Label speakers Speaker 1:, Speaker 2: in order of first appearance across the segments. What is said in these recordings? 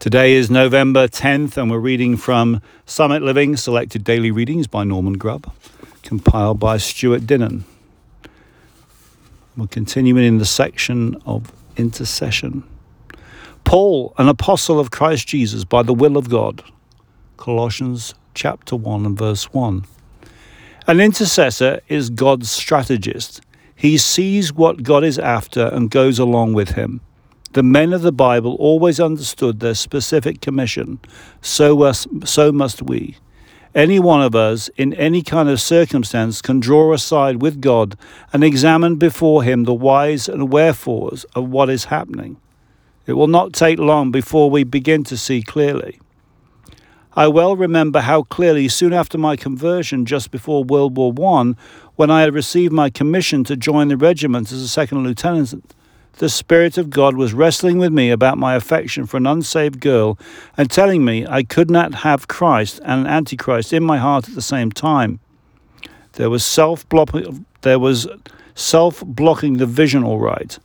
Speaker 1: Today is November 10th, and we're reading from Summit Living Selected Daily Readings by Norman Grubb, compiled by Stewart Dinnen. We're continuing in the section of intercession. Paul, an apostle of Christ Jesus by the will of God. Colossians chapter 1 and verse 1. An intercessor is God's strategist. He sees what God is after and goes along with him. The men of the Bible always understood their specific commission, so, so must we. Any one of us, in any kind of circumstance, can draw aside with God and examine before Him the whys and wherefores of what is happening. It will not take long before we begin to see clearly. I well remember how clearly, soon after my conversion, just before World War I, when I had received my commission to join the regiment as a second lieutenant, the Spirit of God was wrestling with me about my affection for an unsaved girl and telling me I could not have Christ and an Antichrist in my heart at the same time. There was self blocking there was self blocking the vision all right.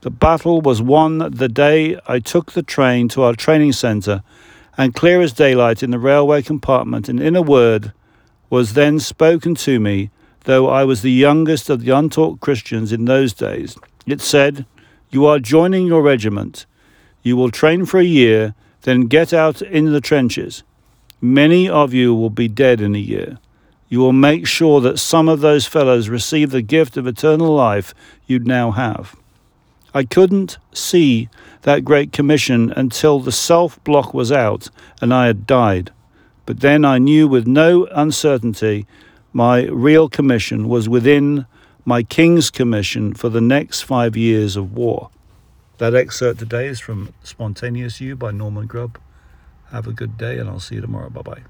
Speaker 1: The battle was won the day I took the train to our training centre, and clear as daylight in the railway compartment an inner word was then spoken to me, though I was the youngest of the untaught Christians in those days. It said, You are joining your regiment. You will train for a year, then get out in the trenches. Many of you will be dead in a year. You will make sure that some of those fellows receive the gift of eternal life you now have. I couldn't see that great commission until the self block was out and I had died. But then I knew with no uncertainty my real commission was within my King's Commission for the next five years of war. That excerpt today is from Spontaneous You by Norman Grubb. Have a good day, and I'll see you tomorrow. Bye bye.